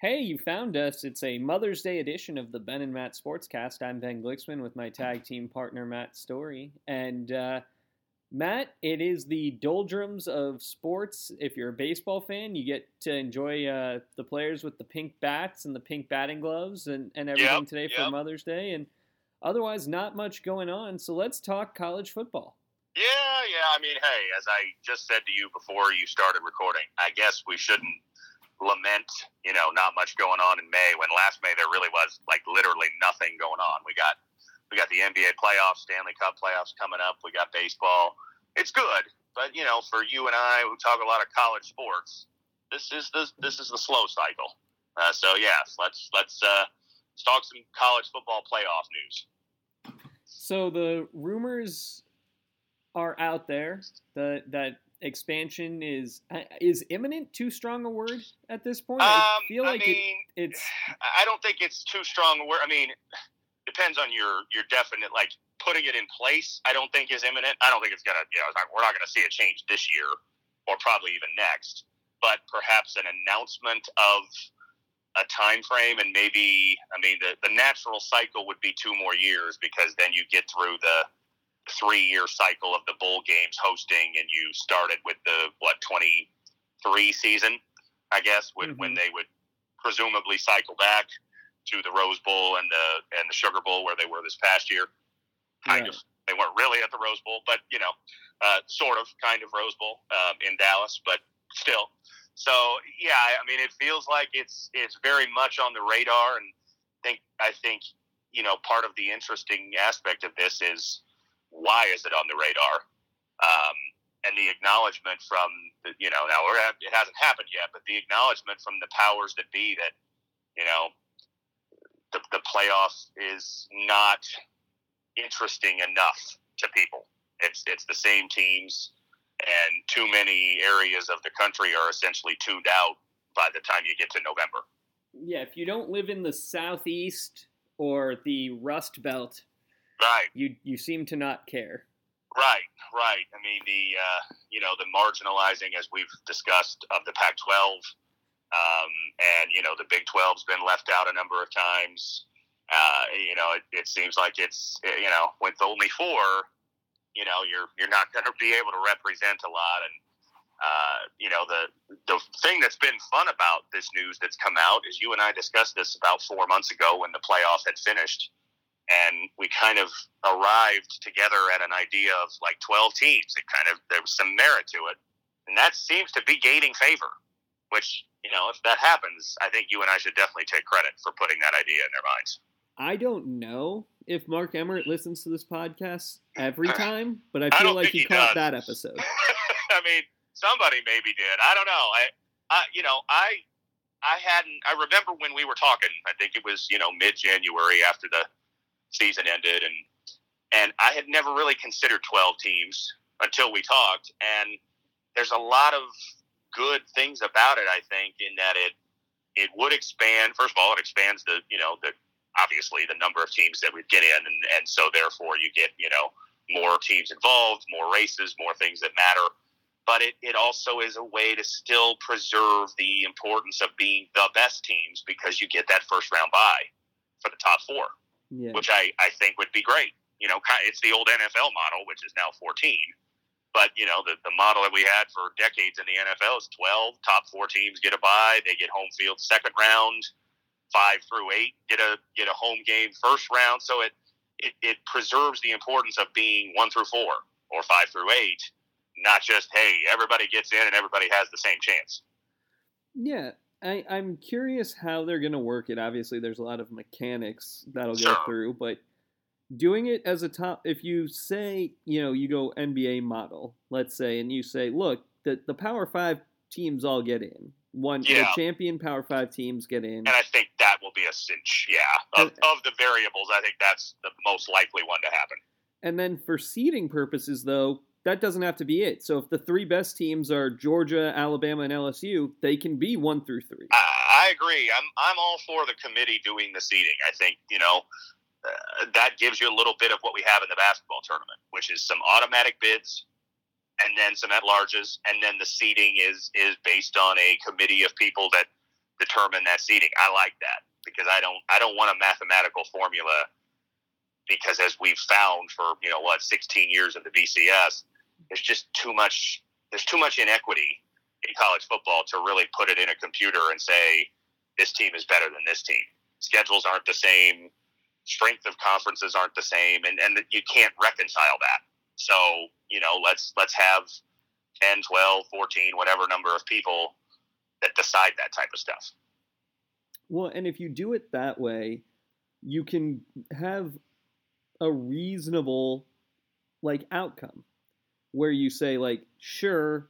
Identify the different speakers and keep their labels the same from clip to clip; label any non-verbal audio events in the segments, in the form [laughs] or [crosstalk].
Speaker 1: Hey, you found us. It's a Mother's Day edition of the Ben and Matt Sportscast. I'm Ben Glicksman with my tag team partner, Matt Story. And uh, Matt, it is the doldrums of sports. If you're a baseball fan, you get to enjoy uh, the players with the pink bats and the pink batting gloves and, and everything
Speaker 2: Yep,
Speaker 1: today
Speaker 2: yep.
Speaker 1: for Mother's Day. And otherwise, not much going on. So let's talk college football.
Speaker 2: Yeah, yeah. I mean, hey, as I just said to you before you started recording, I guess we shouldn't lament, you know, not much going on in May when last May there really was like literally nothing going on. We got we got the NBA playoffs, Stanley Cup playoffs coming up. We got baseball. It's good, but you know, for you and I who talk a lot of college sports, this is the this is the slow cycle. Uh, so yes, let's let's uh, let's talk some college football playoff news.
Speaker 1: So the rumors are out there that that expansion is is imminent. Too strong a word at this point. I
Speaker 2: Um,
Speaker 1: feel
Speaker 2: I
Speaker 1: like
Speaker 2: mean,
Speaker 1: it, it's [sighs]
Speaker 2: I don't think it's too strong a word. I mean, [sighs] depends on your your definite like putting it in place. I don't think is imminent. I don't think it's gonna. You know, not, we're not gonna see a change this year, or probably even next. But perhaps an announcement of a time frame, and maybe I mean the the natural cycle would be two more years because then you get through the three year cycle of the bowl games hosting, and you started with the what twenty three season, I guess, when when
Speaker 1: Mhm.
Speaker 2: they would presumably cycle back to the Rose Bowl and the and the Sugar Bowl where they were this past year. Kind
Speaker 1: Right.
Speaker 2: of. They weren't really at the Rose Bowl, but you know, uh, sort of, kind of Rose Bowl um, in Dallas, but still. So yeah, I I mean, it feels like it's it's very much on the radar, and think I think you know part of the interesting aspect of this is why is it on the radar, um, and the acknowledgement from the, you know now it hasn't happened yet, but the acknowledgement from the powers that be that you know the the playoff is not interesting enough to people. It's it's the same teams, and too many areas of the country are essentially tuned out by the time you get to November.
Speaker 1: yeah. If you don't live in the southeast or the Rust Belt,
Speaker 2: Right,
Speaker 1: you you seem to not care.
Speaker 2: right, right. I mean the uh, you know the marginalizing, as we've discussed, of the Pac-12, um, and you know the Big 12's been left out a number of times. Uh, you know, it, it seems like it's you know with only four, you know you're you're not going to be able to represent a lot and. Uh, you know the the thing that's been fun about this news that's come out is you and I discussed this about four months ago when the playoff had finished, and we kind of arrived together at an idea of like twelve teams. It kind of there was some merit to it, and that seems to be gaining favor. Which you know, if that happens, I think you and I should definitely take credit for putting that idea in their minds.
Speaker 1: I don't know if Mark Emmert listens to this podcast every [laughs] time, but I
Speaker 2: I
Speaker 1: feel
Speaker 2: don't
Speaker 1: like he
Speaker 2: he
Speaker 1: caught that episode. [laughs]
Speaker 2: I mean, somebody maybe did. I don't know. I, I, you know, I, I hadn't. I remember when we were talking. I think it was you know mid January after the season ended, and and I had never really considered twelve teams until we talked. And there's a lot of good things about it. I think in that it it would expand. First of all, it expands the you know the obviously the number of teams that would get in, and and so therefore you get you know more teams involved, more races, more things that matter but it, it also is a way to still preserve the importance of being the best teams because you get that first round bye for the top four,
Speaker 1: Yeah.
Speaker 2: which I, I think would be great. You know, it's the old NFL model, which is now 14. But, you know, the, the model that we had for decades in the NFL is 12, top four teams get a bye, they get home field second round, five through eight get a get a home game first round. So it, it, it preserves the importance of being one through four or five through eight not just hey everybody gets in and everybody has the same chance
Speaker 1: Yeah, I, I'm curious how they're going to work it. Obviously, there's a lot of mechanics that'll go through, but doing it as a top, if you say, you know, you go NBA model, let's say, and you say, look, the, the Power Five teams all get in. One, the champion Power Five teams get in.
Speaker 2: and i think that will be a cinch yeah of,
Speaker 1: And-
Speaker 2: of the variables i think that's the most likely one to happen
Speaker 1: And then for seeding purposes, though, that doesn't have to be it. So if the three best teams are Georgia, Alabama, and LSU, they can be one through three.
Speaker 2: I, I agree i'm i'm all for the committee doing the seeding i think you know uh, that gives you a little bit of what we have in the basketball tournament which is some automatic bids and then some at larges and then the seeding is is based on a committee of people that determine that seating. I like that because I don't I don't want a mathematical formula because as we've found for you know what 16 years of the BCS, there's just too much there's too much inequity in college football to really put it in a computer and say this team is better than this team. Schedules aren't the same, strength of conferences aren't the same, and, and you can't reconcile that. So, you know, let's let's have 10, 12, 14, whatever number of people that decide that type of stuff.
Speaker 1: Well, and if you do it that way, you can have a reasonable like outcome where you say like sure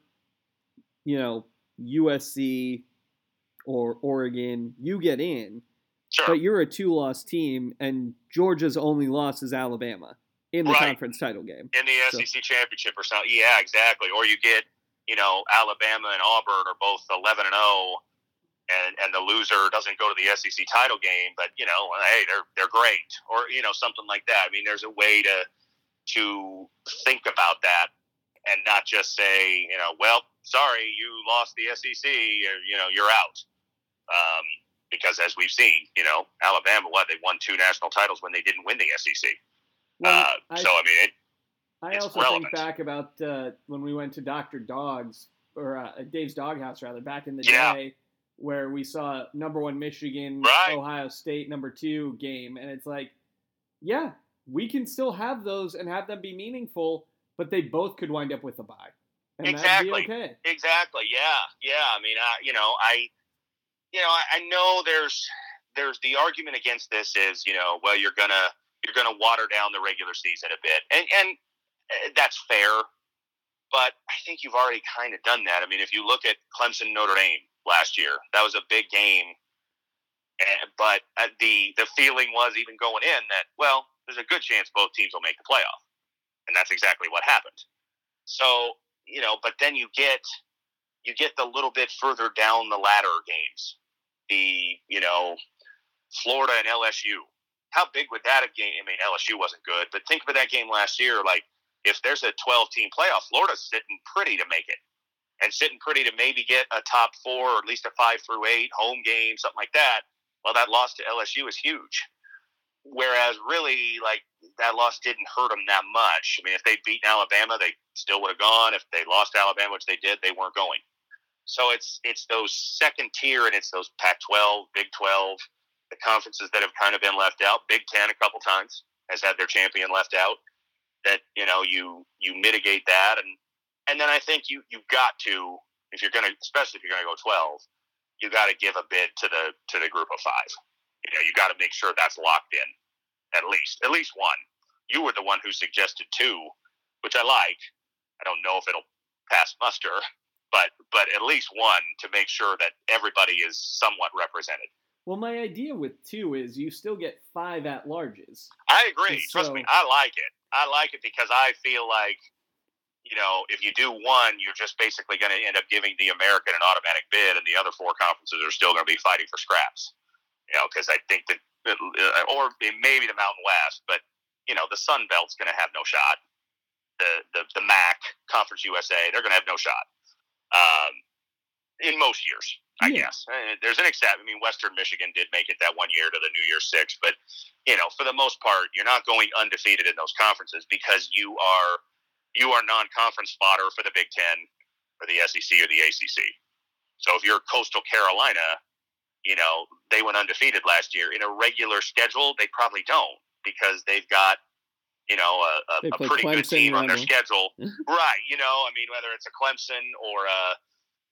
Speaker 1: you know USC or Oregon you get in
Speaker 2: sure.
Speaker 1: but you're a two loss team and Georgia's only loss is Alabama in the
Speaker 2: Right.
Speaker 1: conference title game
Speaker 2: in the
Speaker 1: So-
Speaker 2: SEC championship or something. Yeah, exactly. Or you get, you know, Alabama and Auburn are both eleven and zero, and and the loser doesn't go to the SEC title game, but you know, hey, they're they're great, or you know, something like that. I mean, there's a way to to think about that and not just say, you know, well, sorry, you lost the SEC, or, you know, you're out. Um, because as we've seen, you know, Alabama, what they won two national titles when they didn't win the SEC.
Speaker 1: Well,
Speaker 2: uh,
Speaker 1: I-
Speaker 2: so I mean, it,
Speaker 1: I also
Speaker 2: relevant.
Speaker 1: think back about uh, when we went to Dr. Dog's or uh, Dave's Doghouse rather back in the
Speaker 2: Yeah.
Speaker 1: day, where we saw number one Michigan,
Speaker 2: Right.
Speaker 1: Ohio State number two game, and it's like, yeah, we can still have those and have them be meaningful, but they both could wind up with a bye, and
Speaker 2: Exactly.
Speaker 1: okay.
Speaker 2: Exactly. Yeah. Yeah. I mean, I, you know, I, you know, I, I know there's there's the argument against this is, you know, well, you're gonna you're gonna water down the regular season a bit, and and uh, that's fair, but I think you've already kind of done that. I mean, if you look at Clemson Notre Dame last year, that was a big game, and, but uh, the the feeling was even going in that well, there's a good chance both teams will make the playoff, and that's exactly what happened. So you know, but then you get you get the little bit further down the ladder games, the you know, Florida and LSU. How big would that have game? I mean, LSU wasn't good, but think of that game last year. Like, if there's a 12 team playoff, Florida's sitting pretty to make it, and sitting pretty to maybe get a top four or at least a five through eight home game, something like that. Well, that loss to LSU is huge. Whereas, really, like that loss didn't hurt them that much. I mean, if they'd beaten Alabama, they still would have gone. If they lost Alabama, which they did, they weren't going. So it's it's those second tier and it's those Pac-12, Big 12, the conferences that have kind of been left out. Big Ten a couple times has had their champion left out. That you know you you mitigate that and and then I think you you've got to if you're gonna especially if you're gonna go 12, you got to give a bid to the to the group of five. You know you got to make sure that's locked in at least at least one. You were the one who suggested two, which I like. I don't know if it'll pass muster, but but at least one to make sure that everybody is somewhat represented.
Speaker 1: Well, my idea with two is you still get five at larges.
Speaker 2: I agree. Trust me, I like it. I like it because I feel like, you know, if you do one, you're just basically going to end up giving the American an automatic bid, and the other four conferences are still going to be fighting for scraps. You know, because I think that, uh, or maybe the Mountain West, but you know, the Sun Belt's going to have no shot. The the the MAC Conference USA, they're going to have no shot. Um, in most years, I
Speaker 1: Yeah.
Speaker 2: guess. Uh, There's an exception. I mean, Western Michigan did make it that one year to the New Year's Six, but you know, for the most part, you're not going undefeated in those conferences because you are you are non-conference fodder for the Big Ten or the SEC or the ACC. So if you're Coastal Carolina, you know they went undefeated last year. In a regular schedule, they probably don't because they've got you know a, a, a pretty good
Speaker 1: Clemson,
Speaker 2: team on their schedule, [laughs] right? You know, I mean, whether it's a Clemson or a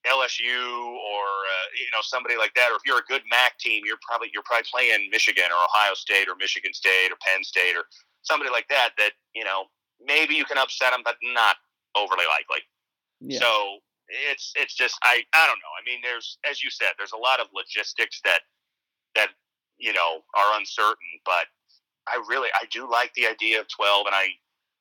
Speaker 2: LSU or uh, you know somebody like that, or if you're a good MAC team, you're probably you're probably playing Michigan or Ohio State or Michigan State or Penn State or somebody like that. That you know maybe you can upset them, but not overly likely.
Speaker 1: Yeah.
Speaker 2: So it's it's just I I don't know. I mean, there's as you said, there's a lot of logistics that that you know are uncertain, but I really I do like the idea of 12, and I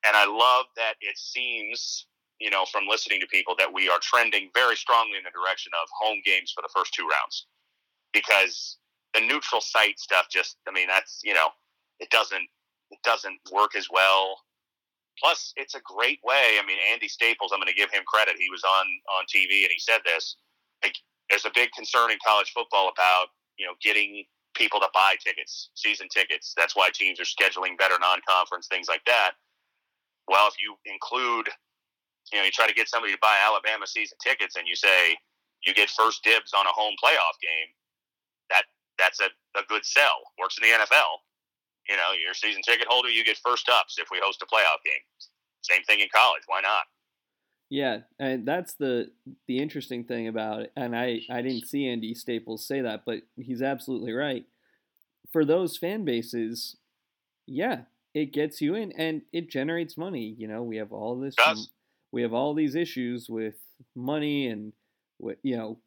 Speaker 2: and I love that it seems you know from listening to people that we are trending very strongly in the direction of home games for the first two rounds because the neutral site stuff just I mean that's you know it doesn't it doesn't work as well. Plus, it's a great way. I mean, Andy Staples, I'm going to give him credit. He was on on TV and he said this. Like, there's a big concern in college football about you know getting people to buy tickets, season tickets. That's why teams are scheduling better non-conference things like that. Well, if you include, you know, you try to get somebody to buy Alabama season tickets, and you say you get first dibs on a home playoff game, that that's a, a good sell. Works in the NFL. You know, you're a season ticket holder, you get first ups if we host a playoff game. Same thing in college. Why not?
Speaker 1: Yeah, and that's the the interesting thing about it. And I I didn't see Andy Staples say that, but he's absolutely right. For those fan bases, yeah, it gets you in and it generates money. You know, we have all this we have all these issues with money and you know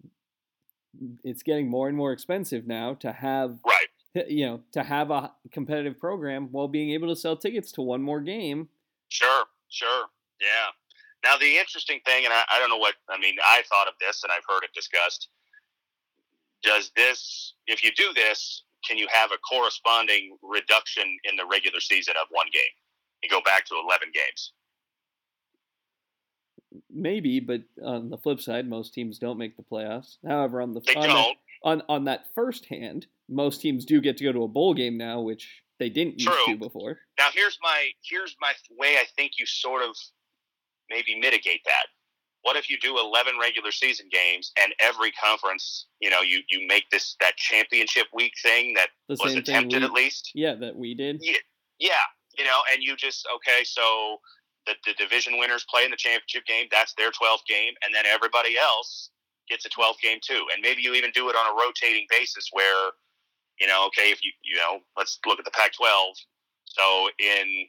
Speaker 1: it's getting more and more expensive now to have
Speaker 2: right
Speaker 1: you know to have a competitive program while being able to sell tickets to one more game
Speaker 2: sure sure yeah now, the interesting thing, and I, I don't know what, I mean, I thought of this and I've heard it discussed. Does this, if you do this, can you have a corresponding reduction in the regular season of one game? and go back to 11 games.
Speaker 1: Maybe, but on the flip side, most teams don't make the playoffs. However, on the
Speaker 2: they on, don't.
Speaker 1: On on that first hand, most teams do get to go to a bowl game now, which they didn't
Speaker 2: True.
Speaker 1: used to before.
Speaker 2: Now, here's my here's my way. I think you sort of maybe mitigate that? What if you do 11 regular season games and every conference, you know, you, you make this that championship week thing that
Speaker 1: the
Speaker 2: was attempted
Speaker 1: we,
Speaker 2: at least?
Speaker 1: Yeah, that we did.
Speaker 2: Yeah, yeah, you know, and you just, okay, so the, the division winners play in the championship game. That's their 12th game. And then everybody else gets a 12th game too. And maybe you even do it on a rotating basis where, you know, okay, if you, you know, let's look at the Pac 12. So in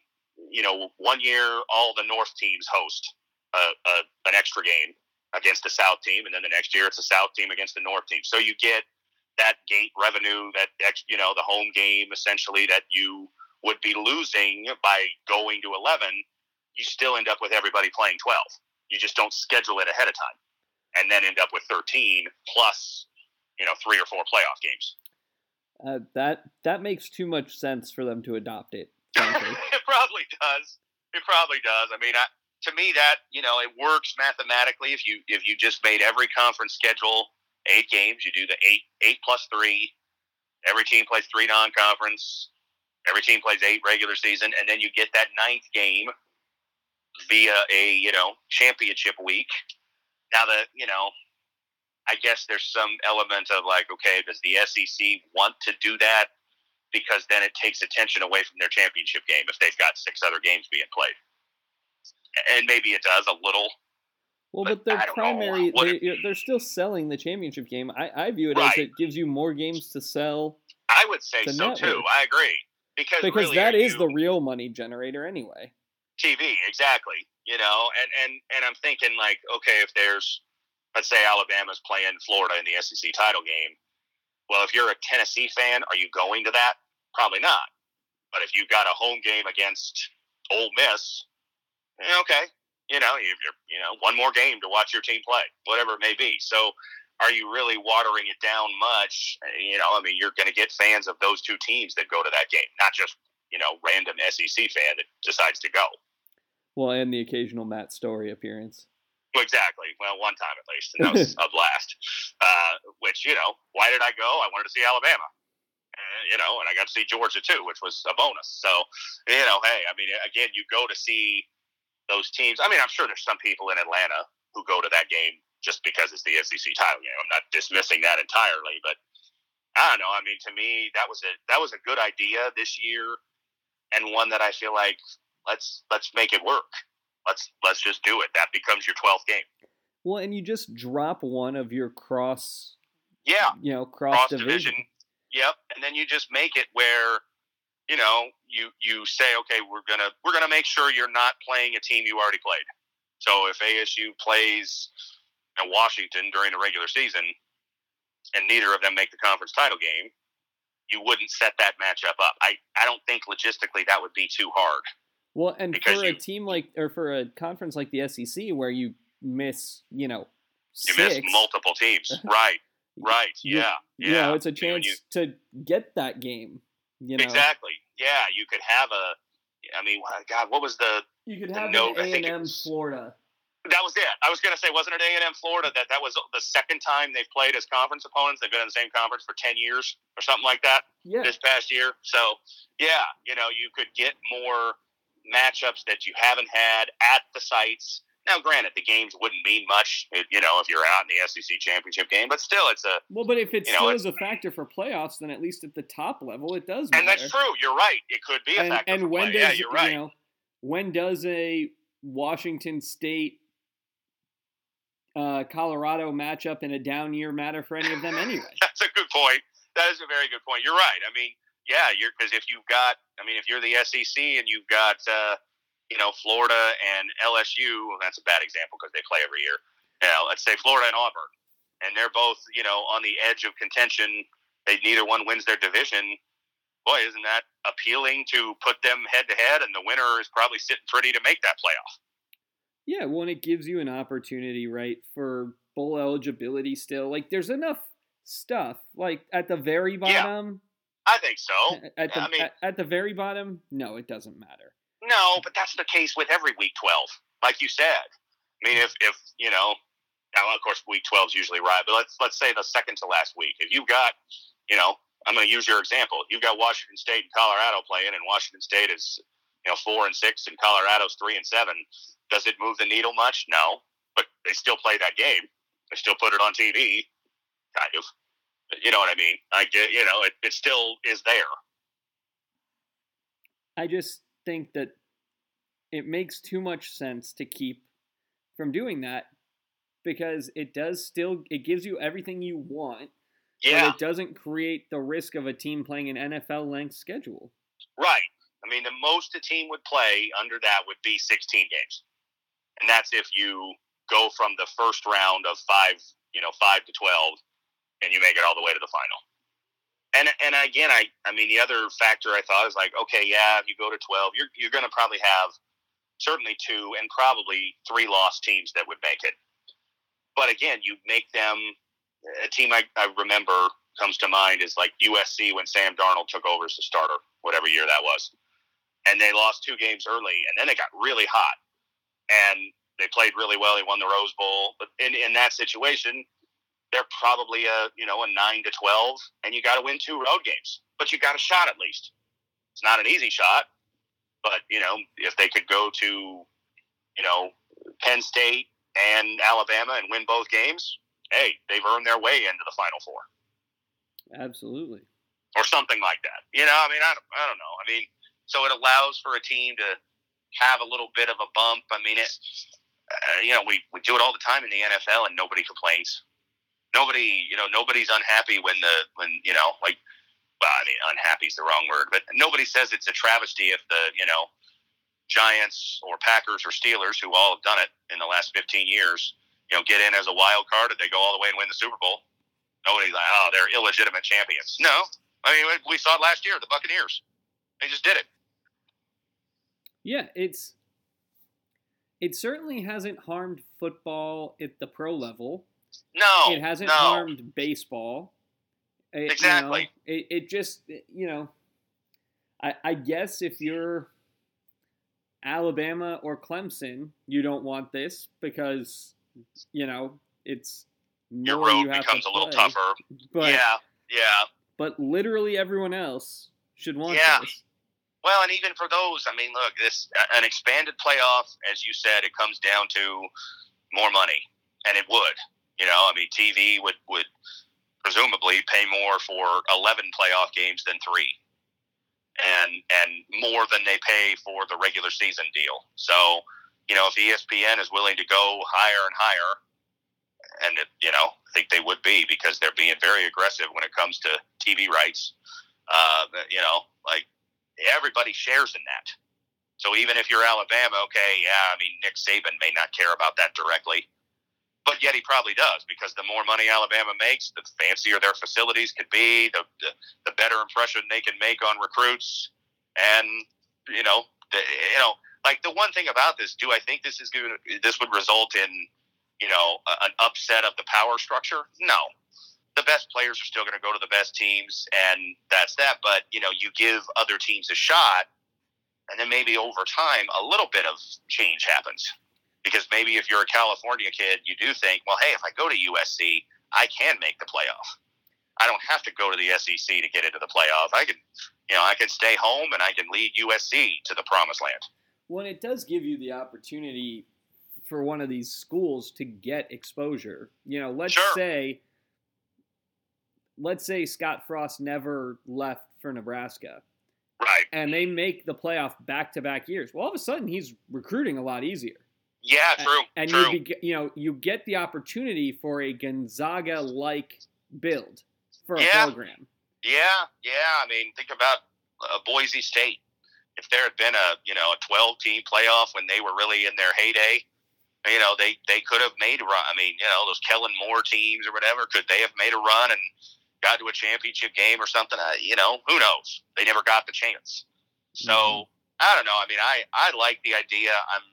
Speaker 2: you know, one year all the North teams host a, a, an extra game against the South team, and then the next year it's a South team against the North team. So you get that gate revenue, that you know, the home game essentially that you would be losing by going to eleven. You still end up with everybody playing twelve. You just don't schedule it ahead of time, and then end up with thirteen plus, you know, three or four playoff games.
Speaker 1: Uh, that that makes too much sense for them to adopt it. [laughs]
Speaker 2: it probably does. It probably does. I mean, I, to me, that you know, it works mathematically. If you if you just made every conference schedule eight games, you do the eight eight plus three. Every team plays three non-conference. Every team plays eight regular season, and then you get that ninth game via a you know championship week. Now that you know, I guess there's some element of like, okay, does the SEC want to do that? because then it takes attention away from their championship game if they've got six other games being played. And maybe it does a little.
Speaker 1: Well, but, but their primary, they, they're still selling the championship game. I, I view it right. as it gives you more games to sell.
Speaker 2: I would say so network. too. I agree because
Speaker 1: because
Speaker 2: really,
Speaker 1: that is
Speaker 2: you,
Speaker 1: the real money generator anyway.
Speaker 2: TV, exactly. You know, and and and I'm thinking like, okay, if there's, let's say Alabama's playing Florida in the SEC title game, well, if you're a Tennessee fan, are you going to that? Probably not. But if you've got a home game against Ole Miss, eh, okay, you know, you're, you know, one more game to watch your team play, whatever it may be. So, are you really watering it down much? You know, I mean, you're going to get fans of those two teams that go to that game, not just you know, random SEC fan that decides to go.
Speaker 1: Well, and the occasional Matt Story appearance.
Speaker 2: Exactly. Well, one time at least, and that was [laughs] a blast. Uh, which you know, why did I go? I wanted to see Alabama. Uh, you know, and I got to see Georgia too, which was a bonus. So, you know, hey, I mean, again, you go to see those teams. I mean, I'm sure there's some people in Atlanta who go to that game just because it's the SEC title game. I'm not dismissing that entirely, but I don't know. I mean, to me, that was a that was a good idea this year, and one that I feel like let's let's make it work let's let's just do it. That becomes your twelfth game.
Speaker 1: Well, and you just drop one of your cross.
Speaker 2: Yeah.
Speaker 1: You know, cross,
Speaker 2: cross
Speaker 1: division.
Speaker 2: division. Yep, and then you just make it where, you know, you you say, okay, we're gonna we're gonna make sure you're not playing a team you already played. So if ASU plays you know, Washington during the regular season, and neither of them make the conference title game, you wouldn't set that matchup up. I, I don't think logistically that would be too hard.
Speaker 1: Well, and because for you, a team like, or for a conference like the SEC, where you miss, you know,
Speaker 2: you miss multiple teams, [laughs] right? Right.
Speaker 1: You,
Speaker 2: yeah.
Speaker 1: You
Speaker 2: yeah.
Speaker 1: know, it's a chance you, to get that game. You know?
Speaker 2: Exactly. Yeah. You could have a. I mean, God, what was the?
Speaker 1: You could have note, an A and M Florida.
Speaker 2: That was it. I was going to say, wasn't it A and M Florida that that was the second time they've played as conference opponents? They've been in the same conference for ten years or something like that.
Speaker 1: Yeah.
Speaker 2: This past year, so yeah, you know, you could get more matchups that you haven't had at the sites. Now, granted, the games wouldn't mean much, you know, if you're out in the SEC championship game, but still, it's a
Speaker 1: well. But if it
Speaker 2: you know,
Speaker 1: still is a factor for playoffs, then at least at the top level, it does. Matter.
Speaker 2: and that's true. You're right. It could be a
Speaker 1: and,
Speaker 2: factor.
Speaker 1: and when
Speaker 2: play.
Speaker 1: does
Speaker 2: yeah, you're right.
Speaker 1: you know when does a Washington State uh, Colorado matchup in a down year matter for any of them anyway? [laughs]
Speaker 2: That's a good point. That is a very good point. You're right. I mean, yeah, you're because if you've got, I mean, if you're the SEC and you've got, uh, you know, Florida and LSU, well, that's a bad example because they play every year. Know, let's say Florida and Auburn, and they're both, you know, on the edge of contention. They neither one wins their division. Boy, isn't that appealing to put them head to head, and the winner is probably sitting pretty to make that playoff.
Speaker 1: Yeah, well, and it gives you an opportunity, right, for bowl eligibility still. Like, there's enough stuff. Like, at the very
Speaker 2: Yeah.
Speaker 1: bottom,
Speaker 2: I think so. [laughs]
Speaker 1: at the
Speaker 2: I mean-
Speaker 1: at, at the very bottom, no, it doesn't matter.
Speaker 2: No, but that's the case with every week twelve, like you said. I mean, if if you know, now of course week twelve is usually right, but let's let's say the second to last week. If you've got, you know, I'm going to use your example. You've got Washington State and Colorado playing, and Washington State is you know four and six, and Colorado's three and seven. Does it move the needle much? No, but they still play that game. They still put it on TV, kind of. You know what I mean? I get, you know, it, it still is there.
Speaker 1: I just think that it makes too much sense to keep from doing that because it does still it gives you everything you want,
Speaker 2: Yeah.
Speaker 1: but it doesn't create the risk of a team playing an NFL length schedule.
Speaker 2: Right. I mean, the most a team would play under that would be 16 games. And that's if you go from the first round of five, you know, five to 12, and you make it all the way to the final. And and again, I I mean, the other factor I thought is like, okay, yeah, if you go to 12, you're you're going to probably have certainly two and probably three lost teams that would make it. But again, you make them a team I, I remember comes to mind is like USC when Sam Darnold took over as the starter, whatever year that was. And they lost two games early, and then they got really hot. And they played really well. They won the Rose Bowl. But in, in that situation, they're probably a you know a nine to twelve, and you got to win two road games. But you got a shot at least. It's not an easy shot, but you know if they could go to you know Penn State and Alabama and win both games, hey, they've earned their way into the Final Four
Speaker 1: Absolutely.
Speaker 2: or something like that. You know, I mean, I don't, I don't know. I mean, so it allows for a team to have a little bit of a bump. I mean, it, uh, you know, we, we do it all the time in the NFL and nobody complains. Nobody, you know, nobody's unhappy when the, when, you know, like, well, I mean, unhappy is the wrong word, but nobody says it's a travesty if the, you know, Giants or Packers or Steelers, who all have done it in the last 15 years, you know, get in as a wild card and they go all the way and win the Super Bowl. Nobody's like, oh, they're illegitimate champions. No, I mean, we- we saw it last year, the Buccaneers. They just did it.
Speaker 1: Yeah, it's it certainly hasn't harmed football at the pro level.
Speaker 2: No,
Speaker 1: it hasn't
Speaker 2: no.
Speaker 1: harmed baseball. It- you know,
Speaker 2: Exactly.
Speaker 1: it, it just you know, I I guess if you're Alabama or Clemson, you don't want this because you know it's
Speaker 2: Your road
Speaker 1: you
Speaker 2: becomes a little tougher.
Speaker 1: But
Speaker 2: yeah, yeah.
Speaker 1: but literally everyone else should want
Speaker 2: Yeah.
Speaker 1: this.
Speaker 2: Well, and even for those, I mean, look, this an expanded playoff, as you said, it comes down to more money, and it would. You know, I mean, TV would would presumably pay more for eleven playoff games than three, and and more than they pay for the regular season deal. So, you know, if ESPN is willing to go higher and higher, and it, you know, I think they would be because they're being very aggressive when it comes to TV rights. Uh, you know, like everybody shares in that. So even if you're Alabama, okay, yeah, I mean Nick Saban may not care about that directly, but yet he probably does because the more money Alabama makes, the fancier their facilities could be, the the, the better impression they can make on recruits, and you know, the, you know, like the one thing about this, do I think this is going? This would result in you know a- an upset of the power structure? No, the best players are still going to go to the best teams, and that's that. But you know, you give other teams a shot, and then maybe over time, a little bit of change happens. Because maybe if you're a California kid, you do think, well, hey, if I go to USC, I can make the playoff. I don't have to go to the SEC to get into the playoff. I can, you know, I can stay home and I can lead USC to the promised land.
Speaker 1: Well, it does give you the opportunity for one of these schools to get exposure. You know, let's
Speaker 2: Sure.
Speaker 1: say let's say Scott Frost never left for Nebraska
Speaker 2: Right.
Speaker 1: and they make the playoff back to back years. Well, all of a sudden he's recruiting a lot easier.
Speaker 2: Yeah, true.
Speaker 1: And
Speaker 2: true.
Speaker 1: you be, you know, you get the opportunity for a Gonzaga like build for a
Speaker 2: Yeah.
Speaker 1: program.
Speaker 2: Yeah, yeah. I mean, think about uh, Boise State. If there had been a you know a twelve team playoff when they were really in their heyday, you know they they could have made a run. I mean, you know those Kellen Moore teams or whatever, could they have made a run and got to a championship game or something? Uh, you know, who knows? They never got the chance. So
Speaker 1: Mhm.
Speaker 2: I don't know. I mean, I I like the idea. I'm.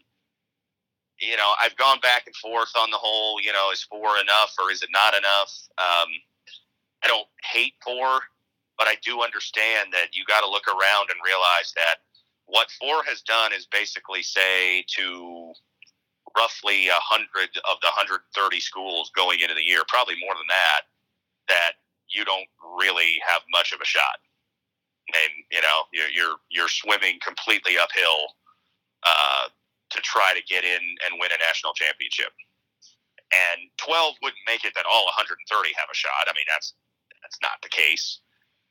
Speaker 2: You know, I've gone back and forth on the whole. You know, is four enough or is it not enough? Um, I don't hate four, but I do understand that you got to look around and realize that what four has done is basically say to roughly a hundred of the 130 schools going into the year, probably more than that, that you don't really have much of a shot, and you know you're you're, you're swimming completely uphill uh, to try to get in and win a national championship. And 12 wouldn't make it that all 130 have a shot. I mean, that's that's not the case,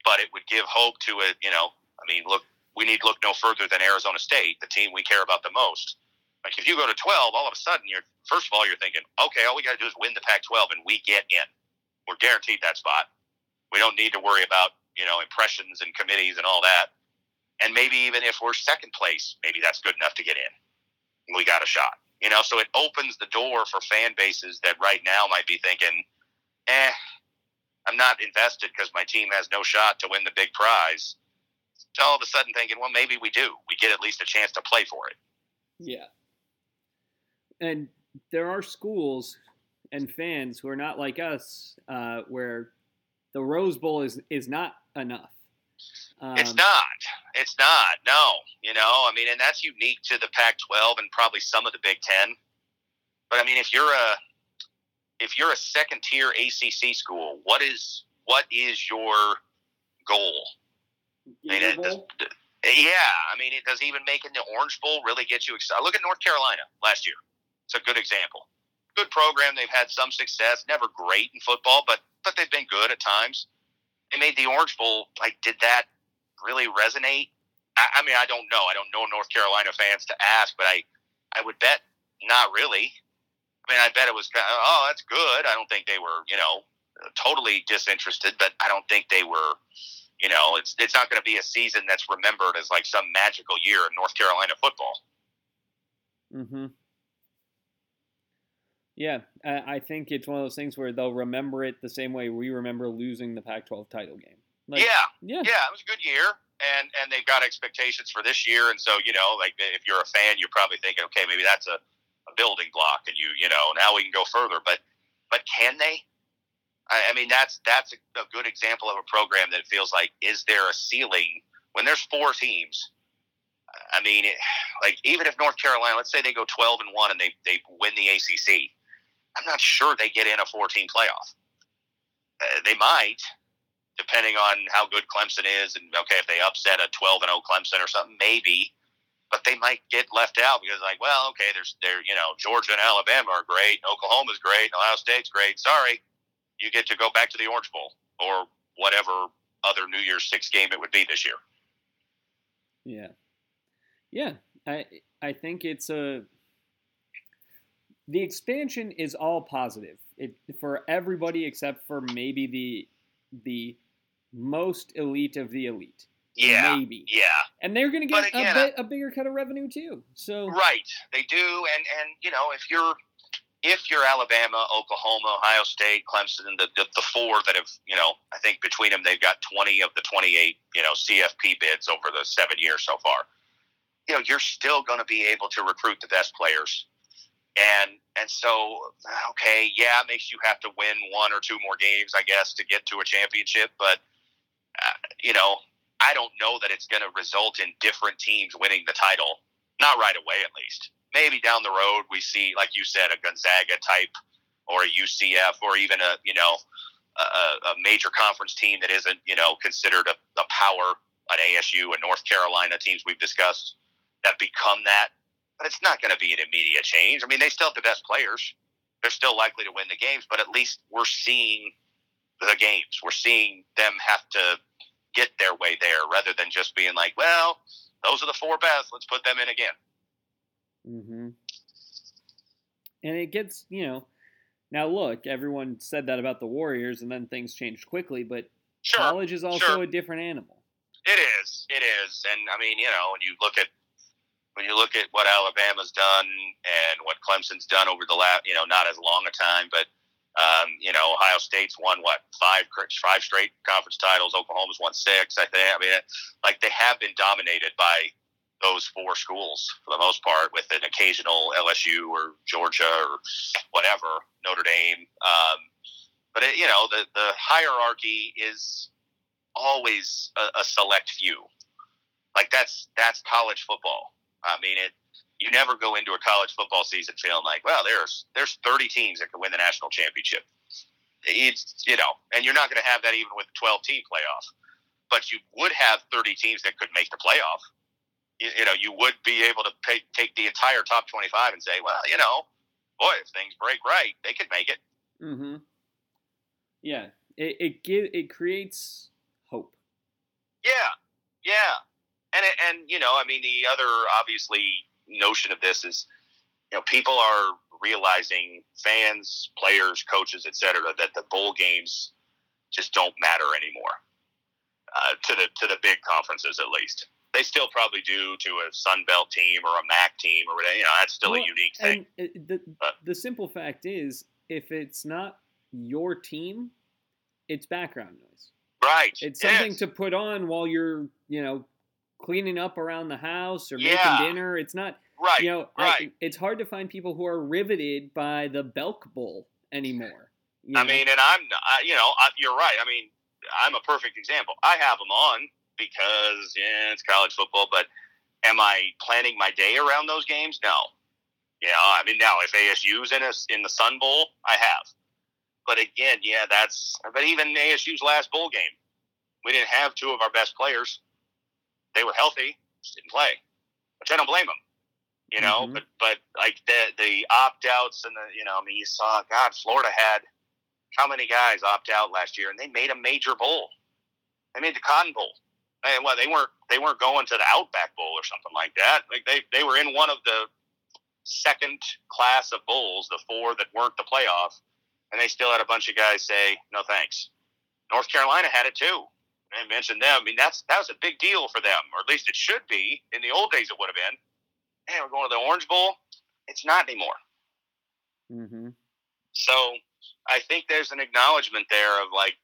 Speaker 2: but it would give hope to it. You know, I mean, look, we need look no further than Arizona State, the team we care about the most. Like if you go to 12, all of a sudden you're first of all you're thinking, okay, all we got to do is win the Pac-12 and we get in. We're guaranteed that spot. We don't need to worry about you know impressions and committees and all that. And maybe even if we're second place, maybe that's good enough to get in. We got a shot. You know, so it opens the door for fan bases that right now might be thinking, eh, I'm not invested because my team has no shot to win the big prize. To all of a sudden thinking, well, maybe we do. We get at least a chance to play for it.
Speaker 1: Yeah. And there are schools and fans who are not like us, uh, where the Rose Bowl is is not enough. Um,
Speaker 2: it's not. It's not. No. You know, I mean, and that's unique to the Pac-12 and probably some of the Big Ten. But I mean, if you're a if you're a second tier ACC school, what is what is your goal? I mean, it does- Yeah, I mean, it does even making the Orange Bowl really get you excited. Look at North Carolina last year; it's a good example. Good program. They've had some success. Never great in football, but but they've been good at times. They made the Orange Bowl. Like, did that really resonate? I, I mean, I don't know. I don't know North Carolina fans to ask, but I I would bet not really. I mean, I bet it was oh, that's good. I don't think they were, you know, totally disinterested, but I don't think they were you know, it's it's not going to be a season that's remembered as like some magical year in North Carolina football.
Speaker 1: Mm-hmm. Yeah, I, I think it's one of those things where they'll remember it the same way we remember losing the Pac-12 title game. Like,
Speaker 2: yeah,
Speaker 1: yeah,
Speaker 2: yeah, it was a good year, and and they've got expectations for this year, and so you know, like if you're a fan, you're probably thinking, okay, maybe that's a, a building block, and you you know, now we can go further. But but can they? I, I mean, that's that's a, a good example of a program that feels like is there a ceiling when there's four teams? I mean, it, like even if North Carolina, let's say they go twelve and one and they they win the ACC, I'm not sure they get in a 14 playoff. Uh, they might, depending on how good Clemson is, and okay, if they upset a 12 and 0 Clemson or something, maybe. But they might get left out because, like, well, okay, there's there, you know, Georgia and Alabama are great, Oklahoma's great, Ohio State's great. Sorry, you get to go back to the Orange Bowl or whatever other New Year's Six game it would be this year.
Speaker 1: yeah, yeah. I I think it's a the expansion is all positive it, for everybody except for maybe the the most elite of the elite.
Speaker 2: Yeah,
Speaker 1: maybe.
Speaker 2: yeah.
Speaker 1: And they're going to get
Speaker 2: again,
Speaker 1: a, bit, a bigger cut of revenue too. So
Speaker 2: Right, they do, and and you know if you're if you're Alabama, Oklahoma, Ohio State, Clemson, the, the the four that have you know I think between them they've got twenty of the twenty eight you know CFP bids over the seven years so far. You know you're still going to be able to recruit the best players, and and so okay, yeah, it makes you have to win one or two more games, I guess, to get to a championship, but uh, you know I don't know that it's going to result in different teams winning the title. Not right away, at least. maybe down the road we see, like you said, a Gonzaga type or a UCF or even a you know a, a major conference team that isn't you know considered a, a power, an ASU, and North Carolina teams we've discussed that become that. But it's not going to be an immediate change. I mean, they still have the best players. They're still likely to win the games, but at least we're seeing the games. We're seeing them have to get their way there rather than just being like, well, those are the four best. Let's put them in again.
Speaker 1: Mm-hmm. And it gets, you know, now look, everyone said that about the Warriors, and then things changed quickly. But
Speaker 2: sure,
Speaker 1: college is also
Speaker 2: sure.
Speaker 1: a different animal.
Speaker 2: It is. It is. And I mean, you know, when you look at when you look at what Alabama's done and what Clemson's done over the last, you know, not as long a time, but um, you know, Ohio State's won what five five straight conference titles. Oklahoma's won six. I think. I mean, like they have been dominated by those four schools for the most part, with an occasional LSU or Georgia or whatever Notre Dame. Um, but it, you know, the the hierarchy is always a, a select few. Like that's that's college football. I mean, it you never go into a college football season feeling like, well, there's there's 30 teams that can win the national championship. It's you know, and you're not going to have that even with the 12 team playoff. But you would have 30 teams that could make the playoff. You, you know, you would be able to pay, take the entire top 25 and say, well, you know, boy, if things break right, they could make it.
Speaker 1: Mm-hmm. Yeah, it it give it creates hope.
Speaker 2: Yeah, yeah, and and you know, I mean, the other obviously notion of this is, you know, people are realizing fans, players, coaches, etc., that the bowl games just don't matter anymore uh, to the to the big conferences at least. They still probably do to a Sun Belt team or a MAC team or whatever. You know, that's still well, a unique thing.
Speaker 1: And the but, the simple fact is, if it's not your team, it's background noise.
Speaker 2: Right.
Speaker 1: It's something yes. to put on while you're, you know, cleaning up around the house or
Speaker 2: yeah.
Speaker 1: making dinner. It's not
Speaker 2: right.
Speaker 1: You know,
Speaker 2: right.
Speaker 1: I, it's hard to find people who are riveted by the Belk Bowl anymore.
Speaker 2: I know? mean, and I'm, I, you know, I, you're right. I mean, I'm a perfect example. I have them on because yeah, it's college football, but am I planning my day around those games? No. You know, I mean, now if ASU's in us in the Sun Bowl, I have. But again, yeah, that's. But even ASU's last bowl game, we didn't have two of our best players they were healthy, just didn't play. Which I don't blame them. You know, mm-hmm. but but like the the opt outs and the you know, I mean, you saw God, Florida had how many guys opt out last year, and they made a major bowl. They made the Cotton Bowl. And well, they weren't they weren't going to the Outback Bowl or something like that. Like they they were in one of the second class of bowls, the four that weren't the playoff, and they still had a bunch of guys say no thanks. North Carolina had it too and mention them. I mean, that's that was a big deal for them, or at least it should be. In the old days, it would have been. Hey, we're going to the Orange Bowl. It's not anymore.
Speaker 1: Mm-hmm.
Speaker 2: So I think there's an acknowledgement there of like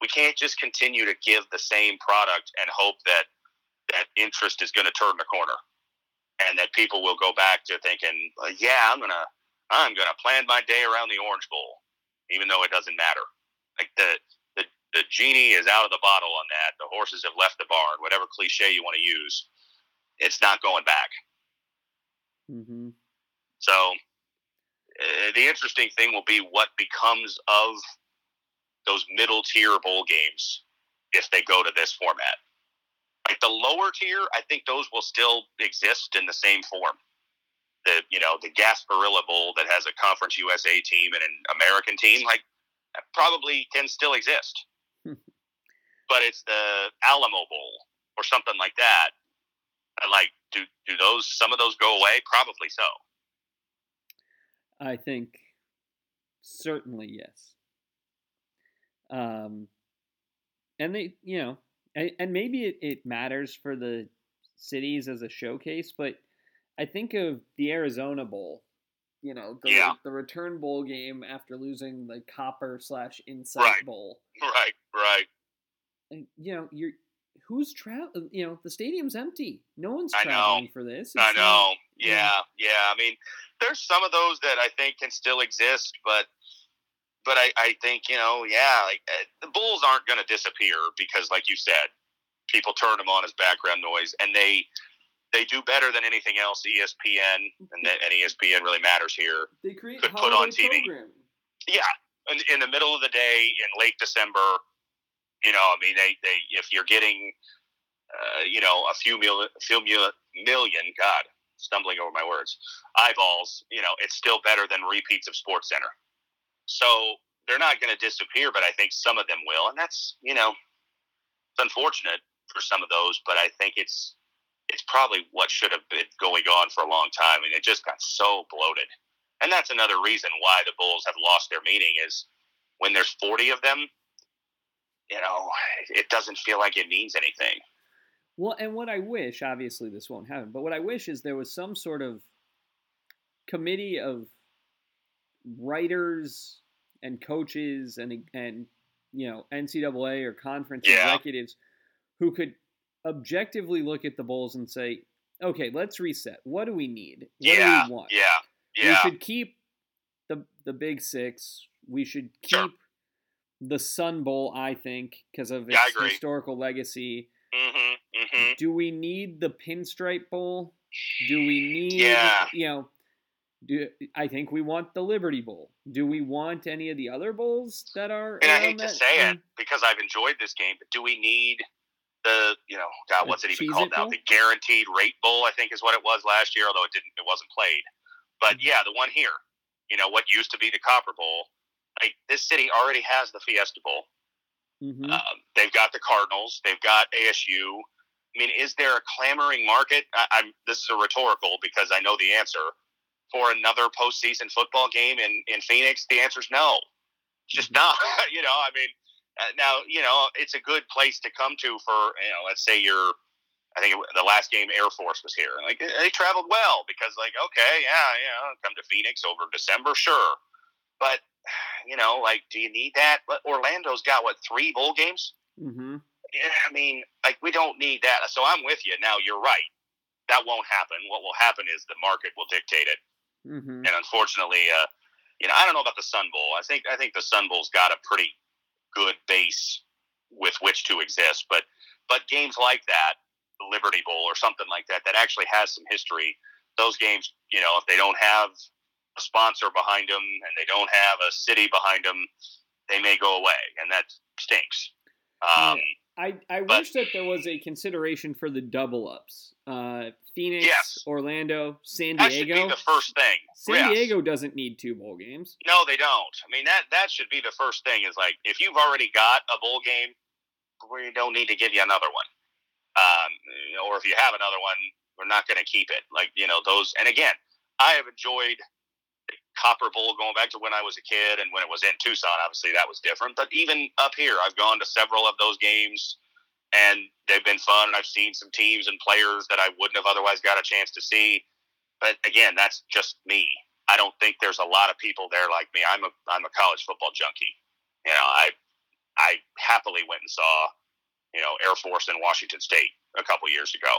Speaker 2: we can't just continue to give the same product and hope that that interest is going to turn the corner and that people will go back to thinking, yeah, I'm gonna I'm gonna plan my day around the Orange Bowl, even though it doesn't matter. Like the the genie is out of the bottle on that. The horses have left the barn. Whatever cliche you want to use, it's not going back.
Speaker 1: Mm-hmm.
Speaker 2: So uh, the interesting thing will be what becomes of those middle tier bowl games if they go to this format. Like the lower tier, I think those will still exist in the same form. The you know the Gasparilla Bowl that has a Conference USA team and an American team, like probably can still exist [laughs] but it's the Alamo Bowl or something like that. And like, do do those some of those go away? Probably so.
Speaker 1: I think certainly yes. Um, and they, you know, and, and maybe it, it matters for the cities as a showcase, but I think of the Arizona Bowl, you know, the,
Speaker 2: yeah.
Speaker 1: the return bowl game after losing the Copper slash Insight
Speaker 2: right.
Speaker 1: Bowl.
Speaker 2: Right, right and,
Speaker 1: you know, you're who's travel? You know, the stadium's empty. No one's
Speaker 2: traveling
Speaker 1: for this.
Speaker 2: It's I know. Not, yeah, yeah. I mean, there's some of those that I think can still exist, but but I, I think you know, yeah, like uh, the Bulls aren't going to disappear because, like you said, people turn them on as background noise, and they they do better than anything else. ESPN and, and ESPN really matters here.
Speaker 1: They create
Speaker 2: Could put on TV. Yeah, in, in the middle of the day in late December, you know, I mean, they, they if you're getting, uh, you know, a few mil, few mil, million, God, stumbling over my words, eyeballs, you know, it's still better than repeats of Sports Center. So they're not going to disappear, but I think some of them will, and that's you know, it's unfortunate for some of those, but I think it's it's probably what should have been going on for a long time, and it just got so bloated. And that's another reason why the bowls have lost their meaning is when there's 40 of them, you know, it doesn't feel like it means anything.
Speaker 1: Well, and what I wish, obviously this won't happen, but what I wish is there was some sort of committee of writers and coaches and and you know NCAA or conference
Speaker 2: Yeah.
Speaker 1: executives who could objectively look at the bowls and say, okay, let's reset. What do we need? What
Speaker 2: yeah,
Speaker 1: do we want?
Speaker 2: yeah,
Speaker 1: We should keep the the Big Six. We should keep
Speaker 2: Sure.
Speaker 1: the Sun Bowl, I think, because of its
Speaker 2: agree.
Speaker 1: historical legacy.
Speaker 2: hmm hmm
Speaker 1: Do we need the Pinstripe Bowl? Do we need,
Speaker 2: Yeah.
Speaker 1: you know, do I think we want the Liberty Bowl? Do we want any of the other bowls that are?
Speaker 2: And I hate to
Speaker 1: that?
Speaker 2: say it because I've enjoyed this game, but do we need the you know God, what's it even
Speaker 1: Cheez-It
Speaker 2: called now?
Speaker 1: Bowl?
Speaker 2: The guaranteed rate bowl, I think, is what it was last year, although it didn't, it wasn't played. But
Speaker 1: Mm-hmm.
Speaker 2: yeah, the one here, you know, what used to be the Copper Bowl. Like this city already has the Fiesta Bowl.
Speaker 1: mhm.
Speaker 2: Um, they've got the Cardinals. They've got ASU. I mean, is there a clamoring market? I, I'm. This is a rhetorical because I know the answer. For another postseason football game in in Phoenix, the answer is no. It's just not. [laughs] you know, I mean, uh, now you know it's a good place to come to for you know. Let's say you're. I think it, the last game Air Force was here. Like they traveled well because like okay, yeah, yeah, come to Phoenix over December, sure. But [sighs] you know, like, do you need that? But Orlando's got what three bowl games? Mm-hmm. I mean, like we don't need that. So I'm with you. Now you're right. That won't happen. What will happen is the market will dictate it.
Speaker 1: Mhm.
Speaker 2: And unfortunately, uh, you know, I don't know about the Sun Bowl. I think I think the Sun Bowl's got a pretty good base with which to exist. But but games like that, the Liberty Bowl or something like that, that actually has some history. Those games, you know, if they don't have a sponsor behind them and they don't have a city behind them, they may go away, and that stinks. Um,
Speaker 1: I, I
Speaker 2: But-
Speaker 1: wish that there was a consideration for the double ups. Uh, Phoenix,
Speaker 2: Yes.
Speaker 1: Orlando, San
Speaker 2: That should be
Speaker 1: Diego.
Speaker 2: the first thing.
Speaker 1: San
Speaker 2: Yes.
Speaker 1: Diego doesn't need two bowl games.
Speaker 2: No, they don't. I mean that that should be the first thing. Is like if you've already got a bowl game, we don't need to give you another one. Um, or if you have another one, we're not going to keep it. Like you know those. And again, I have enjoyed Copper Bowl going back to when I was a kid, and when it was in Tucson, obviously that was different. But even up here, I've gone to several of those games, and they've been fun. And I've seen some teams and players that I wouldn't have otherwise got a chance to see. But again, that's just me. I don't think there's a lot of people there like me. I'm a I'm a college football junkie. You know, I I happily went and saw, you know, Air Force and Washington State a couple years ago.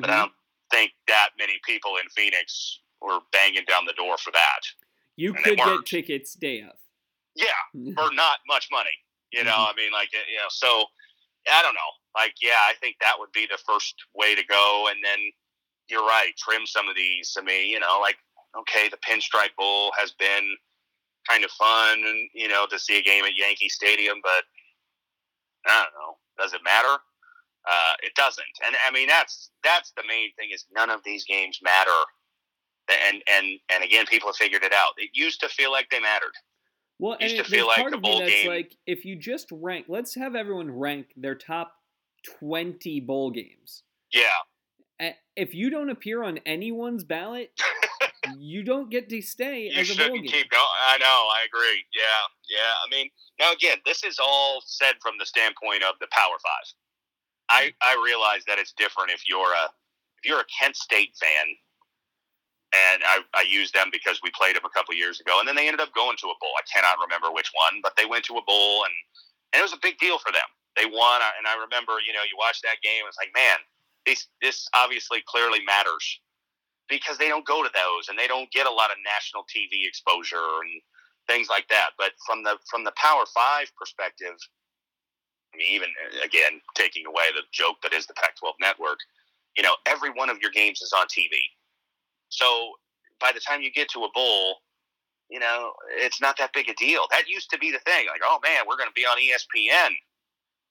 Speaker 2: But I
Speaker 1: Mhm.
Speaker 2: don't think that many people in Phoenix were banging down the door for that.
Speaker 1: You
Speaker 2: and
Speaker 1: could get tickets day of.
Speaker 2: Yeah, for not much money. You know,
Speaker 1: Mhm.
Speaker 2: I mean, like, you know, so I don't know. Like, yeah, I think that would be the first way to go. And then you're right, trim some of these. I mean, you know, like, okay, the Pinstripe Bowl has been kind of fun, and you know, to see a game at Yankee Stadium, but I don't know. Does it matter? Uh, it doesn't. And I mean, that's that's the main thing is none of these games matter. And and and again, people have figured it out. It used to feel like they mattered.
Speaker 1: Well, and
Speaker 2: used to
Speaker 1: it,
Speaker 2: feel like
Speaker 1: part
Speaker 2: the
Speaker 1: of me
Speaker 2: bowl
Speaker 1: that's
Speaker 2: game-
Speaker 1: like, if you just rank, let's have everyone rank their top 20 bowl games.
Speaker 2: Yeah.
Speaker 1: If you don't appear on anyone's ballot, [laughs] you don't get to stay
Speaker 2: you
Speaker 1: as a
Speaker 2: shouldn't
Speaker 1: game.
Speaker 2: keep going. I know. I agree. Yeah, yeah. I mean, now again, this is all said from the standpoint of the Power Five. I I realize that it's different if you're a if you're a Kent State fan, and I I use them because we played them a couple years ago, and then they ended up going to a bowl. I cannot remember which one, but they went to a bowl, and and it was a big deal for them. They won, and I remember, you know, you watch that game, it's like, man, this this obviously clearly matters because they don't go to those and they don't get a lot of national TV exposure and things like that. But from the from the Power Five perspective, I mean, even uh, again taking away the joke that is the Pac-12 network, you know, every one of your games is on TV. So by the time you get to a bowl, you know, it's not that big a deal. That used to be the thing. Like, oh man, we're going to be on ESPN.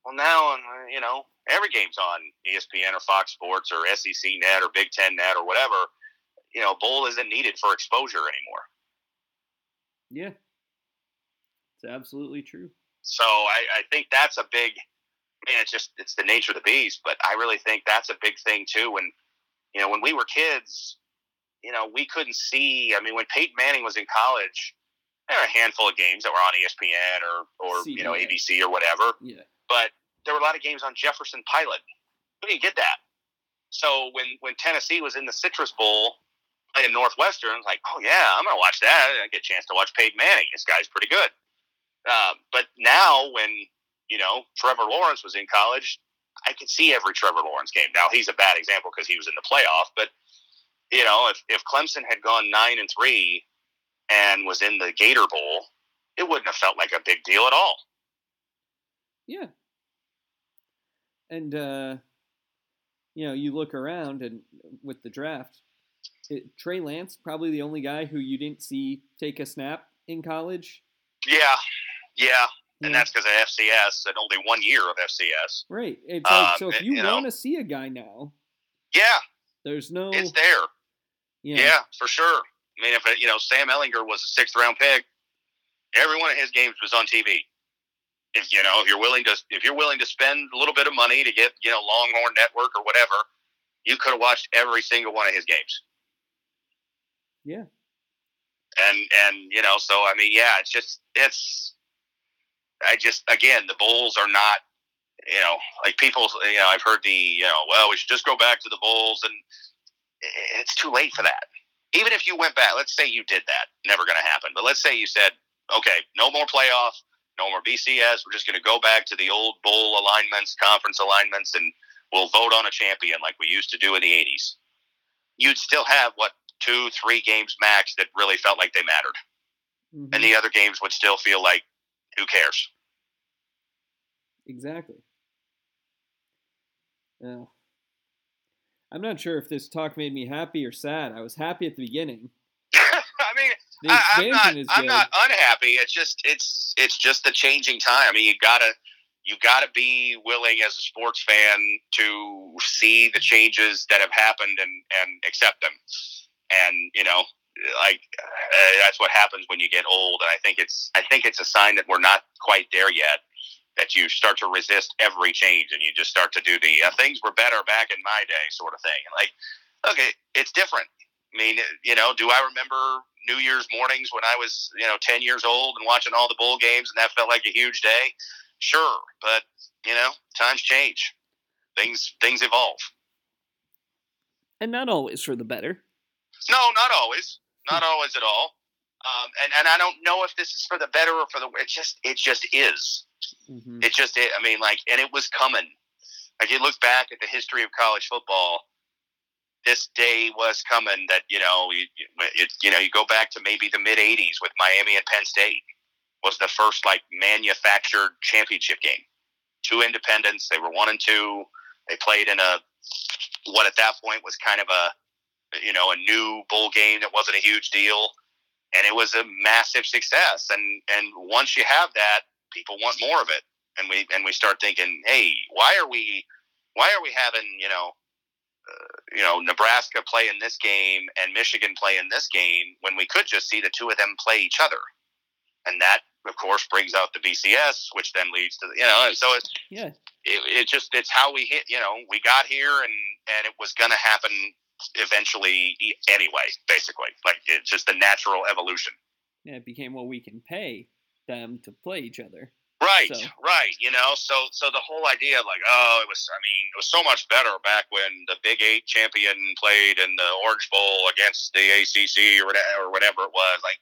Speaker 2: Well, now, uh, you know, every game's on ESPN or Fox Sports or SEC Net or Big Ten Net or whatever. You know, bowl isn't needed for exposure anymore.
Speaker 1: Yeah, it's absolutely true.
Speaker 2: So I, I think that's a big. I mean, it's just it's the nature of the beast, but I really think that's a big thing too. When you know, when we were kids, you know, we couldn't see. I mean, when Peyton Manning was in college, there were a handful of games that were on ESPN or or you know ABC or whatever.
Speaker 1: Yeah.
Speaker 2: But there were a lot of games on Jefferson Pilot. We didn't get that. So when when Tennessee was in the Citrus Bowl playing Northwestern, like, oh yeah, I'm gonna watch that. I get a chance to watch Peyton Manning. This guy's pretty good. Uh, but now, when you know Trevor Lawrence was in college, I could see every Trevor Lawrence game. Now he's a bad example because he was in the playoff, but you know, if if Clemson had gone nine and three and was in the Gator Bowl, it wouldn't have felt like a big deal at all.
Speaker 1: Yeah. And uh, you know, you look around and with the draft, it, Trey Lance probably the only guy who you didn't see take a snap in college.
Speaker 2: Yeah, yeah, and that's because of FCS and only one year of FCS.
Speaker 1: Right. It's like, um, so if you, you want to see a guy now,
Speaker 2: yeah,
Speaker 1: there's no.
Speaker 2: It's there. Yeah. yeah, for sure. I mean, if it, you know Sam Ehlinger was a sixth round pick, every one of his games was on TV. If you know, if you're willing to, if you're willing to spend a little bit of money to get you know Longhorn Network or whatever, you could have watched every single one of his games.
Speaker 1: Yeah.
Speaker 2: And and you know, so I mean, yeah, it's just it's I just again the bowls are not you know like people you know I've heard the you know well we should just go back to the bowls and it's too late for that. Even if you went back, let's say you did that, never going to happen. But let's say you said, okay, no more playoff, no more BCS. We're just going to go back to the old bowl alignments, conference alignments, and we'll vote on a champion like we used to do in the '80s. You'd still have what two, three games max that really felt like they mattered, mm-hmm. and the other games would still feel like who cares?
Speaker 1: Exactly. Yeah. I'm not sure if this talk made me happy or sad. I was happy at the beginning. [laughs]
Speaker 2: I mean, the I, am not. I'm not unhappy. It's just it's it's just the changing time. I mean, you gotta you gotta be willing as a sports fan to see the changes that have happened and and accept them. And you know, like uh, that's what happens when you get old. And I think it's I think it's a sign that we're not quite there yet. That you start to resist every change, and you just start to do the uh, things were better back in my day sort of thing. Like, okay, it's different. I mean, you know, do I remember New Year's mornings when I was, you know, 10 years old and watching all the bowl games and that felt like a huge day? Sure, but, you know, times change. Things things evolve.
Speaker 1: And not always for the better.
Speaker 2: No, not always. Not always at all. Um, and and I don't know if this is for the better or for the it just it just is. Mm-hmm. It just it, I mean like and it was coming. Like you look back at the history of college football, this day was coming. That you know you, it, you know you go back to maybe the mid '80s with Miami and Penn State was the first like manufactured championship game. Two independents. They were one and two. They played in a what at that point was kind of a you know, a new bowl game that wasn't a huge deal, and it was a massive success. And and once you have that, people want more of it, and we and we start thinking, hey, why are we, why are we having you know, uh, you know, Nebraska play in this game and Michigan play in this game when we could just see the two of them play each other, and that of course brings out the BCS, which then leads to the, you know, so it's
Speaker 1: yeah,
Speaker 2: it, it just it's how we hit. You know, we got here and and it was going to happen eventually anyway, basically. Like it's just the natural evolution.
Speaker 1: Yeah, it became what we can pay them to play each other.
Speaker 2: Right, so. right. You know, so so the whole idea of like, oh, it was. I mean, it was so much better back when the Big Eight champion played in the Orange Bowl against the ACC or whatever, or whatever it was. Like,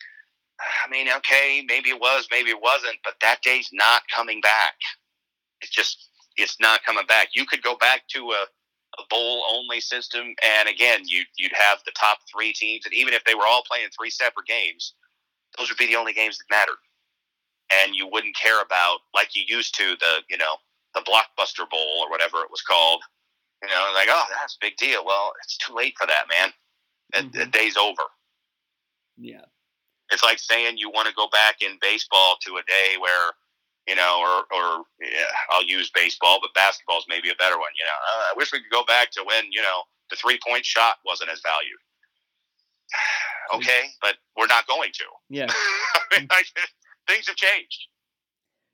Speaker 2: I mean, okay, maybe it was, maybe it wasn't, but that day's not coming back. It's just, it's not coming back. You could go back to a a bowl only system, and again, you you'd have the top three teams, and even if they were all playing three separate games, those would be the only games that mattered, and you wouldn't care about like you used to the you know the blockbuster bowl or whatever it was called. You know, like, oh, that's a big deal. Well, it's too late for that, man. Mm-hmm. The day's over.
Speaker 1: Yeah.
Speaker 2: It's like saying you want to go back in baseball to a day where, you know, or, or yeah, I'll use baseball, but basketball is maybe a better one. You know, uh, I wish we could go back to when, you know, the three point shot wasn't as valued. [sighs] okay, but we're not going to.
Speaker 1: Yeah. [laughs]
Speaker 2: I mean, I, things have changed.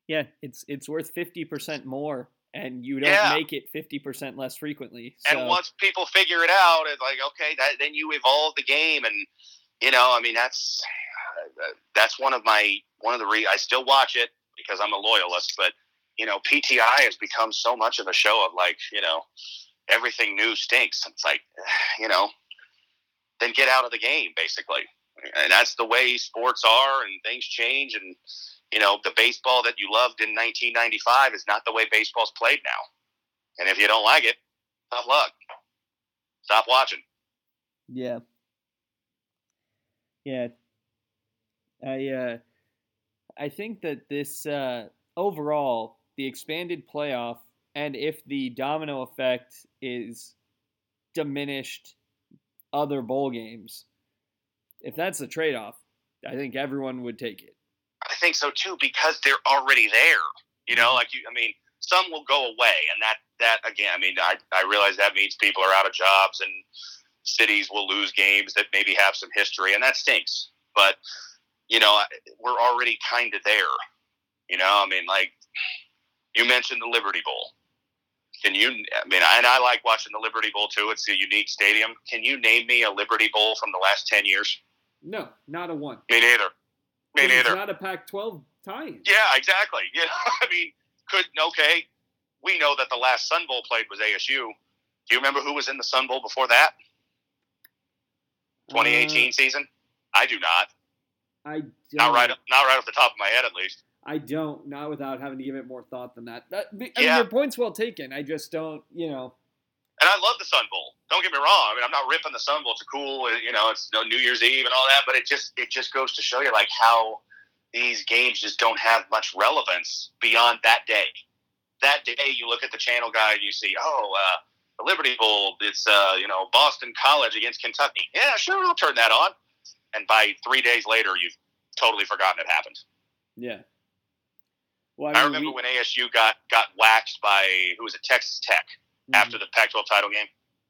Speaker 1: Yeah, it's it's worth fifty percent more and you don't yeah. make it 50% less frequently.
Speaker 2: So. And once people figure it out, it's like, okay, that, then you evolve the game. And, you know, I mean, that's, that's one of my, one of the, re- I still watch it because I'm a loyalist, but, you know, PTI has become so much of a show of like, you know, everything new stinks. It's like, [sighs] you know, then get out of the game basically. And that's the way sports are and things change. And, you know, the baseball that you loved in 1995 is not the way baseball's played now. And if you don't like it, tough luck. Stop watching.
Speaker 1: Yeah. Yeah. I uh I think that this uh overall the expanded playoff and if the domino effect is diminished other bowl games, if that's the trade off, I think everyone would take it.
Speaker 2: I think so too because they're already there. You know, mm-hmm. like you. I mean, some will go away, and that that again. I mean, I I realize that means people are out of jobs and cities will lose games that maybe have some history, and that stinks. But you know, we're already kind of there. You know, I mean, like you mentioned the Liberty Bowl. Can you? I mean, and I like watching the Liberty Bowl too. It's a unique stadium. Can you name me a Liberty Bowl from the last ten years?
Speaker 1: No, not a one.
Speaker 2: Me neither. Me neither.
Speaker 1: Not a Pac-12 tie-in.
Speaker 2: Yeah, exactly. [laughs] Know, I mean, could okay. We know that the last Sun Bowl played was ASU. Do you remember who was in the Sun Bowl before that? 2018 uh, season. I do not.
Speaker 1: I don't.
Speaker 2: not right. Not right off the top of my head, at least.
Speaker 1: I don't. Not without having to give it more thought than that. that I yeah. your point's well taken. I just don't. You know.
Speaker 2: And I love the Sun Bowl. Don't get me wrong. I mean, I'm not ripping the Sun Bowl. It's cool. You know, it's New Year's Eve and all that. But it just it just goes to show you like how these games just don't have much relevance beyond that day. That day, you look at the channel guide, you see, oh, uh, the Liberty Bowl. It's uh, you know Boston College against Kentucky. Yeah, sure, I'll turn that on. And by three days later, you've totally forgotten it happened.
Speaker 1: Yeah.
Speaker 2: Well, I, mean, I remember we... when ASU got got waxed by who was it, Texas Tech mm-hmm. after the Pac-12 title game,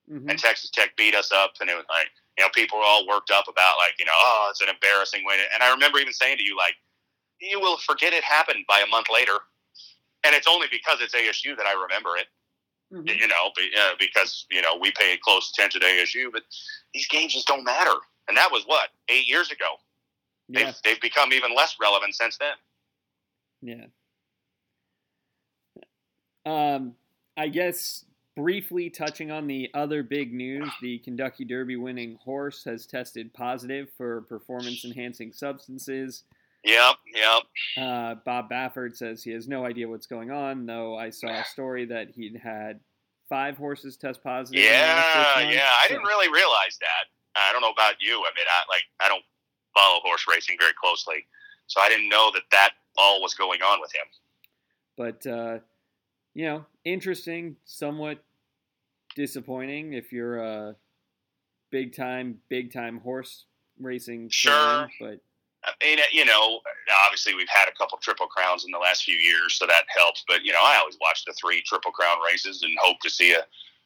Speaker 2: mm-hmm. and Texas Tech beat us up, and it was like you know people were all worked up about like you know oh it's an embarrassing win, and I remember even saying to you like you will forget it happened by a month later, and it's only because it's ASU that I remember it. Mm-hmm. You know, because you know we pay close attention to ASU, but these games just don't matter. And that was what eight years ago. Yeah. They've, they've become even less relevant since then.
Speaker 1: Yeah. Um, I guess briefly touching on the other big news, the Kentucky Derby winning horse has tested positive for performance enhancing substances.
Speaker 2: Yep, yep.
Speaker 1: Uh, Bob Baffert says he has no idea what's going on, though I saw a story that he'd had five horses test positive.
Speaker 2: Yeah, yeah. I didn't really realize that. I don't know about you. I mean, I like I don't follow horse racing very closely, so I didn't know that that all was going on with him.
Speaker 1: But uh, you know, interesting, somewhat disappointing if you're a big time, big time horse racing
Speaker 2: sure.
Speaker 1: fan, but
Speaker 2: I mean, you know, obviously we've had a couple triple crowns in the last few years, so that helps. But you know, I always watch the three triple crown races and hope to see a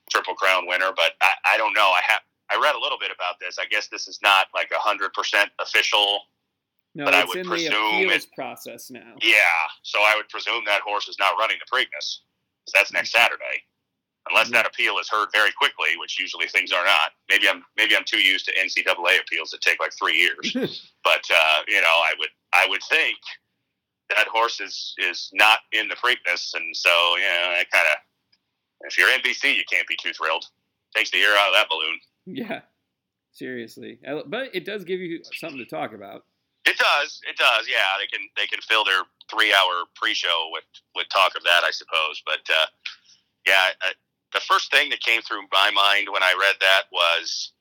Speaker 2: triple crown winner. But I, I don't know. I have I read a little bit about this. I guess this is not like a hundred percent official.
Speaker 1: No, but it's I would in presume the appeals it, process now.
Speaker 2: Yeah, so I would presume that horse is not running the Preakness. That's next mm-hmm. Saturday unless that appeal is heard very quickly, which usually things are not. Maybe I'm maybe I'm too used to NCAA appeals that take like three years. [laughs] but uh, you know, I would I would think that horse is is not in the Preakness, and so you know, I kind of if you're NBC, you can't be too thrilled. Takes the air out of that balloon.
Speaker 1: Yeah, seriously, but it does give you something to talk about.
Speaker 2: It does. It does. Yeah, they can they can fill their three hour pre show with with talk of that, I suppose. But uh, yeah, the first thing that came through my mind when I read that was,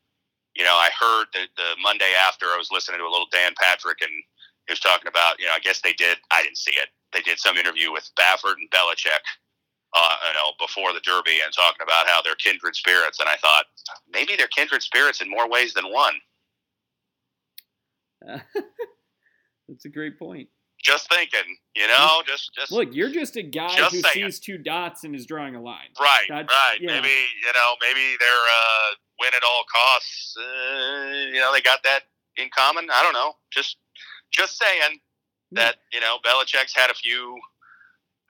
Speaker 2: you know, I heard that the Monday after I was listening to a little Dan Patrick and he was talking about, you know, I guess they did, I didn't see it. They did some interview with Baffert and Belichick. Uh, you know, before the Derby and talking about how they're kindred spirits, and I thought maybe they're kindred spirits in more ways than one.
Speaker 1: Uh, [laughs] that's a great point.
Speaker 2: Just thinking, you know, just just
Speaker 1: look. You're just a guy
Speaker 2: just
Speaker 1: who
Speaker 2: saying.
Speaker 1: sees two dots and is drawing a line.
Speaker 2: Right,
Speaker 1: That's-
Speaker 2: right.
Speaker 1: yeah.
Speaker 2: Maybe you know, maybe they're uh, win at all costs. Uh, you know, they got that in common. I don't know. Just just saying that you know, Belichick's had a few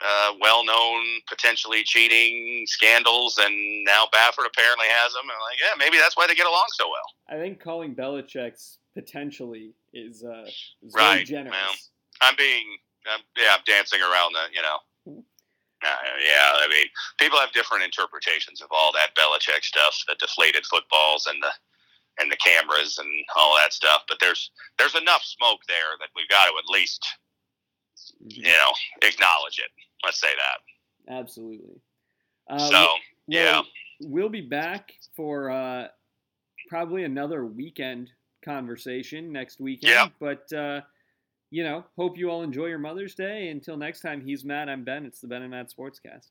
Speaker 2: uh, well-known potentially cheating scandals, and now Baffert apparently has them. And like, yeah, maybe that's why they get along so well.
Speaker 1: I think calling Belichick's potentially is, uh, is
Speaker 2: Right,
Speaker 1: very generous.
Speaker 2: well. I'm being, I'm, yeah, I'm dancing around the, you know. [laughs] Uh, yeah, I mean, people have different interpretations of all that Belichick stuff, the deflated footballs and the and the cameras and all that stuff. But there's there's enough smoke there that we've got to at least. You know acknowledge it. Let's say that.
Speaker 1: Absolutely. Uh,
Speaker 2: so
Speaker 1: well,
Speaker 2: yeah,
Speaker 1: we'll be back for uh, probably another weekend conversation next weekend.
Speaker 2: Yeah.
Speaker 1: But uh, you know, hope you all enjoy your Mother's Day. Until next time, he's Matt. I'm Ben. It's the Ben and Matt Sportscast.